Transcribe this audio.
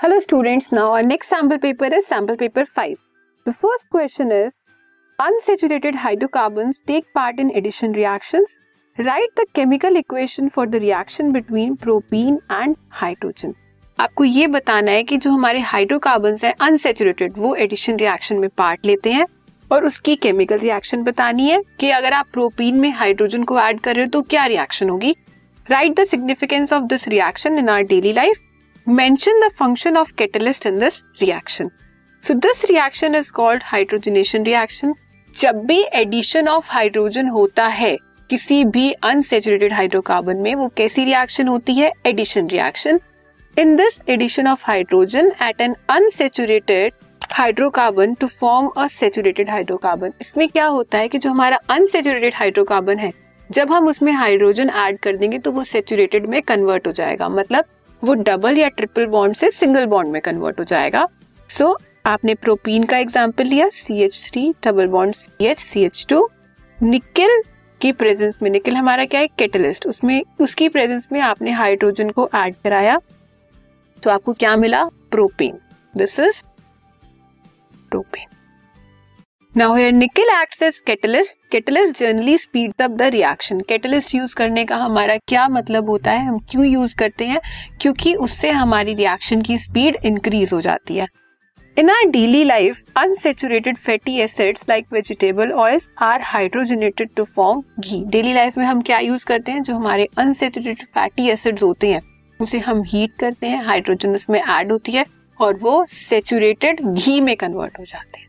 Hello students, now our next sample paper is sample paper 5. The first question is unsaturated hydrocarbons take part in addition reactions. Write the chemical equation for the reaction between propene and hydrogen. आपको ये बताना है कि जो हमारे hydrocarbon है unsaturated वो addition reaction में पार्ट लेते हैं और उसकी केमिकल रिएक्शन बतानी है कि अगर आप प्रोपीन में हाइड्रोजन को ऐड कर रहे हो तो क्या रिएक्शन होगी right the significance of this reaction in our daily life mention the function of catalyst in this reaction. So, this reaction is called hydrogenation reaction. जब भी एडिशन ऑफ़ हाइड्रोजन होता है, किसी भी अनसेचुरेटेड हाइड्रोकार्बन में, वो कैसी रिएक्शन होती है addition reaction in this addition of hydrogen at an unsaturated hydrocarbon to form a saturated hydrocarbon इसमें क्या होता है कि जो हमारा अनसेचुरेटेड हाइड्रोकार्बन है, जब हम उसमें हाइड्रोजन ऐड कर देंगे तो वो सेचुरेटेड में कन्वर्ट हो जाएगा मतलब वो डबल या ट्रिपल बॉन्ड से सिंगल बॉन्ड में कन्वर्ट हो जाएगा। सो so, आपने प्रोपीन का एग्ज़ाम्पल लिया C H three double bond C H C H two nickel की प्रेजेंस में निकल हमारा क्या है? केटलिस्ट उसमें उसकी प्रेजेंस में आपने हाइड्रोजन को ऐड कराया। तो आपको क्या मिला? Propene this is propene now here nickel acts as catalyst catalyst generally speed up the reaction catalyst use करने का हमारा क्या मतलब होता है? हम क्यों यूज़ करते हैं? क्योंकि उससे हमारी रिएक्शन की स्पीड इंक्रीज हो जाती है। In our daily life unsaturated fatty acids like vegetable oils are hydrogenated to form ghee. Daily life में हम क्या यूज़ करते हैं? जो हमारे अनसेचुरेटेड फैटी एसिड्स होते हैं, उसे हम हीट करते हैं हाइड्रोजन उसमें ऐड होती है और वो सेचुरेटेड घी में कन्वर्ट हो जाते हैं।